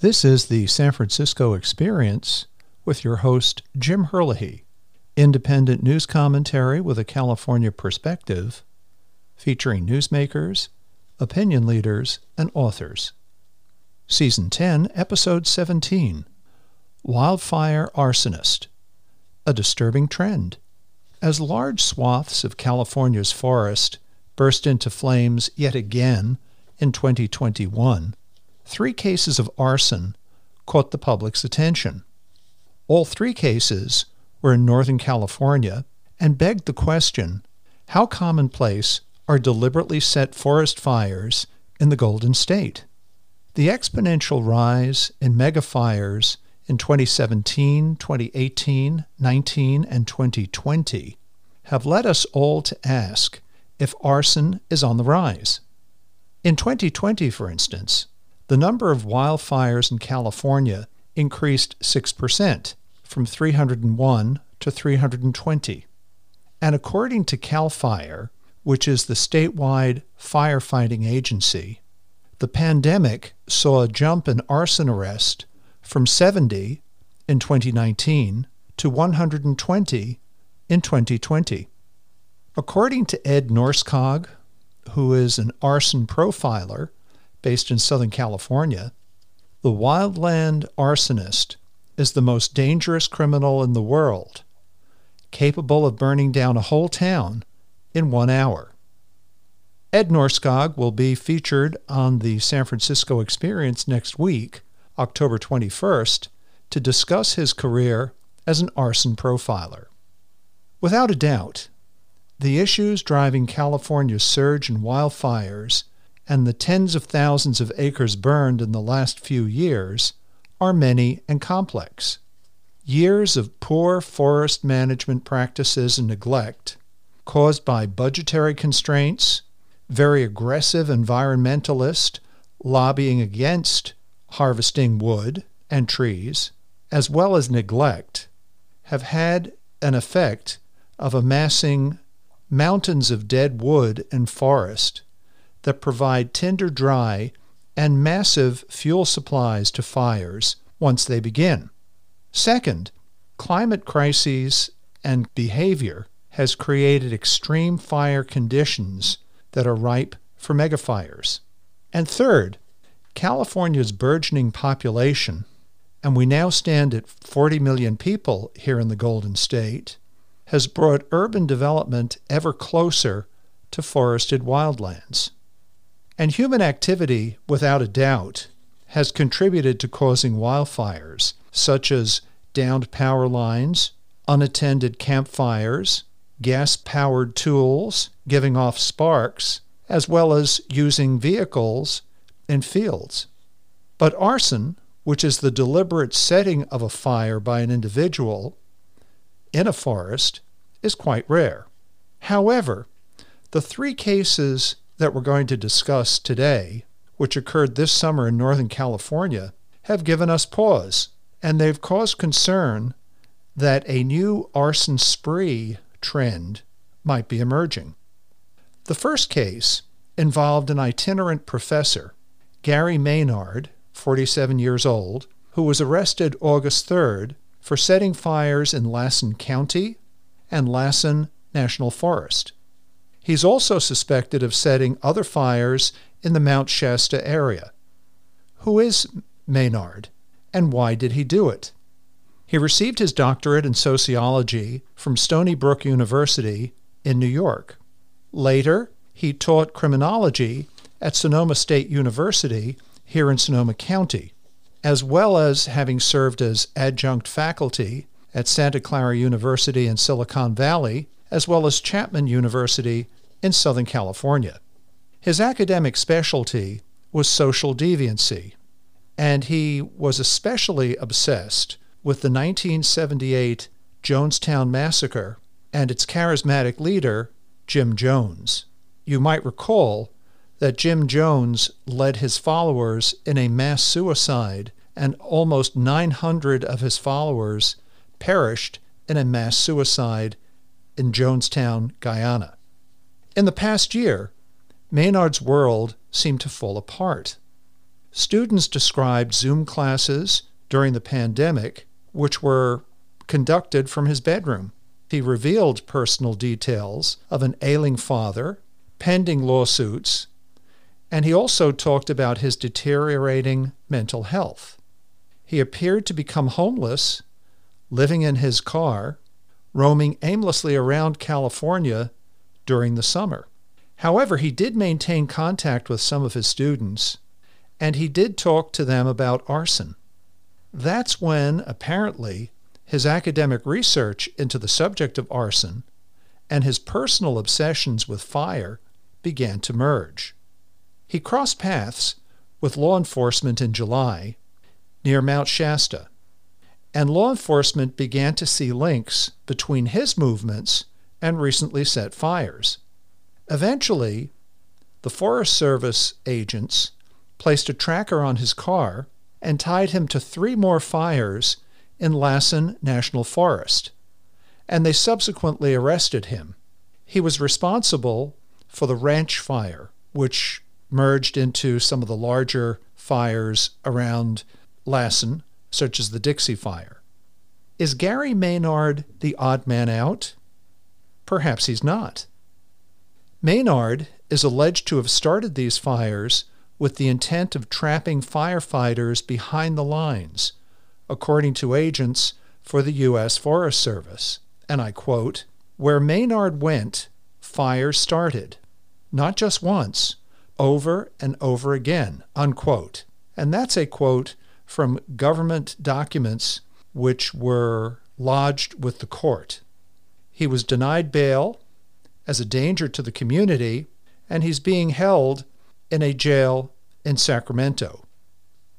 This is the San Francisco Experience with your host, Jim Herlihy, independent news commentary with a California perspective, featuring newsmakers, opinion leaders, and authors. Season 10, Episode 17 Wildfire Arsonist A Disturbing Trend. As large swaths of California's forest burst into flames yet again in 2021, three cases of arson caught the public's attention. All three cases were in Northern California and begged the question how commonplace are deliberately set forest fires in the Golden State? The exponential rise in megafires in 2017, 2018, 19, and 2020 have led us all to ask if arson is on the rise. In 2020, for instance, the number of wildfires in California increased 6%, from 301 to 320. And according to CAL FIRE, which is the statewide firefighting agency, the pandemic saw a jump in arson arrest from 70 in 2019 to 120 in 2020. According to Ed Nordskog, who is an arson profiler based in Southern California, the wildland arsonist is the most dangerous criminal in the world, capable of burning down a whole town in one hour. Ed Nordskog will be featured on the San Francisco Experience next week, October 21st, to discuss his career as an arson profiler. Without a doubt, the issues driving California's surge in wildfires and the tens of thousands of acres burned in the last few years are many and complex. Years of poor forest management practices and neglect, caused by budgetary constraints, very aggressive environmentalists lobbying against harvesting wood and trees, as well as neglect, have had an effect of amassing mountains of dead wood and forest that provide tinder dry and massive fuel supplies to fires once they begin. Second, climate crises and behavior has created extreme fire conditions that are ripe for megafires. And third, California's burgeoning population, and we now stand at 40 million people here in the Golden State, has brought urban development ever closer to forested wildlands. And human activity, without a doubt, has contributed to causing wildfires, such as downed power lines, unattended campfires, gas powered tools giving off sparks, as well as using vehicles in fields. But arson, which is the deliberate setting of a fire by an individual in a forest, is quite rare. However, the three cases that we're going to discuss today, which occurred this summer in Northern California, have given us pause, and they've caused concern that a new arson spree trend might be emerging. The first case involved an itinerant professor, Gary Maynard, 47 years old, who was arrested August 3rd for setting fires in Lassen County and Lassen National Forest. He's also suspected of setting other fires in the Mount Shasta area. Who is Maynard, and why did he do it? He received his doctorate in sociology from Stony Brook University in New York. Later, he taught criminology at Sonoma State University here in Sonoma County, as well as having served as adjunct faculty at Santa Clara University in Silicon Valley as well as Chapman University in Southern California. His academic specialty was social deviancy, and he was especially obsessed with the 1978 Jonestown Massacre and its charismatic leader, Jim Jones. You might recall that Jim Jones led his followers in a mass suicide, and almost 900 of his followers perished in a mass suicide in Jonestown, Guyana. In the past year, Maynard's world seemed to fall apart. Students described Zoom classes during the pandemic, which were conducted from his bedroom. He revealed personal details of an ailing father, pending lawsuits, and he also talked about his deteriorating mental health. He appeared to become homeless, living in his car, roaming aimlessly around California during the summer. However, he did maintain contact with some of his students, and he did talk to them about arson. That's when, apparently, his academic research into the subject of arson and his personal obsessions with fire began to merge. He crossed paths with law enforcement in July near Mount Shasta, and law enforcement began to see links between his movements and recently set fires. Eventually, the Forest Service agents placed a tracker on his car and tied him to three more fires in Lassen National Forest, and they subsequently arrested him. He was responsible for the ranch fire, which merged into some of the larger fires around Lassen, such as the Dixie Fire. Is Gary Maynard the odd man out? Perhaps he's not. Maynard is alleged to have started these fires with the intent of trapping firefighters behind the lines according to agents for the U.S. Forest Service. And I quote, Where Maynard went, fire started. Not just once, over and over again, unquote. And that's a quote from government documents which were lodged with the court. He was denied bail as a danger to the community, and he's being held in a jail in Sacramento.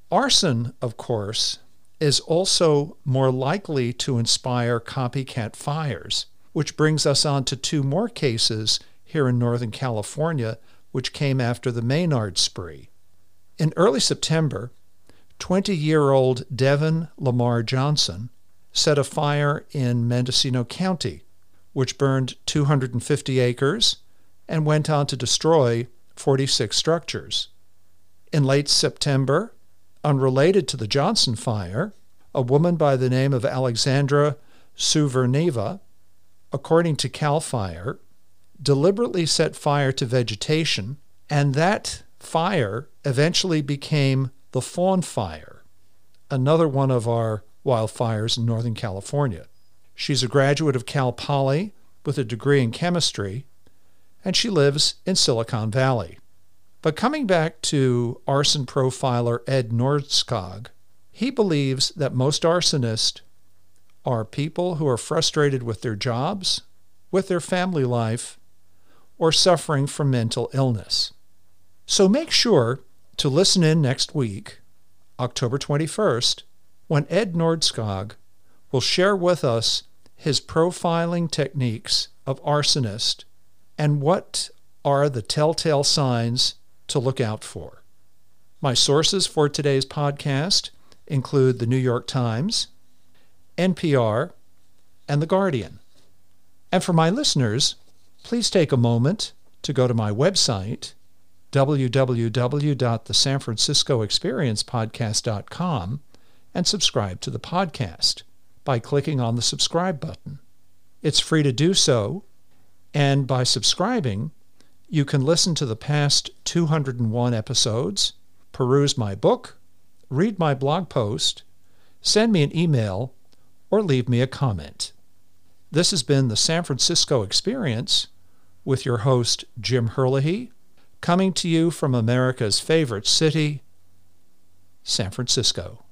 Arson, of course, is also more likely to inspire copycat fires, which brings us on to two more cases here in Northern California, which came after the Maynard spree. In early September, 20 year old Devin Lamar Johnson set a fire in Mendocino County, which burned 250 acres and went on to destroy 46 structures. In late September, Unrelated to the Johnson fire, a woman by the name of Alexandra Souverneva, according to CAL FIRE, deliberately set fire to vegetation, and that fire eventually became the Fawn Fire, another one of our wildfires in Northern California. She's a graduate of Cal Poly with a degree in chemistry, and she lives in Silicon Valley. But coming back to arson profiler Ed Nordskog, he believes that most arsonists are people who are frustrated with their jobs, with their family life, or suffering from mental illness. So make sure to listen in next week, October 21st, when Ed Nordskog will share with us his profiling techniques of arsonist and what are the telltale signs to look out for. My sources for today's podcast include the New York Times, NPR, and The Guardian. And for my listeners, please take a moment to go to my website, www.thesanfranciscoexperiencepodcast.com, and subscribe to the podcast by clicking on the subscribe button. It's free to do so, and by subscribing, you can listen to the past 201 episodes, peruse my book, read my blog post, send me an email, or leave me a comment. This has been the San Francisco Experience with your host, Jim Herlihy, coming to you from America's favorite city, San Francisco.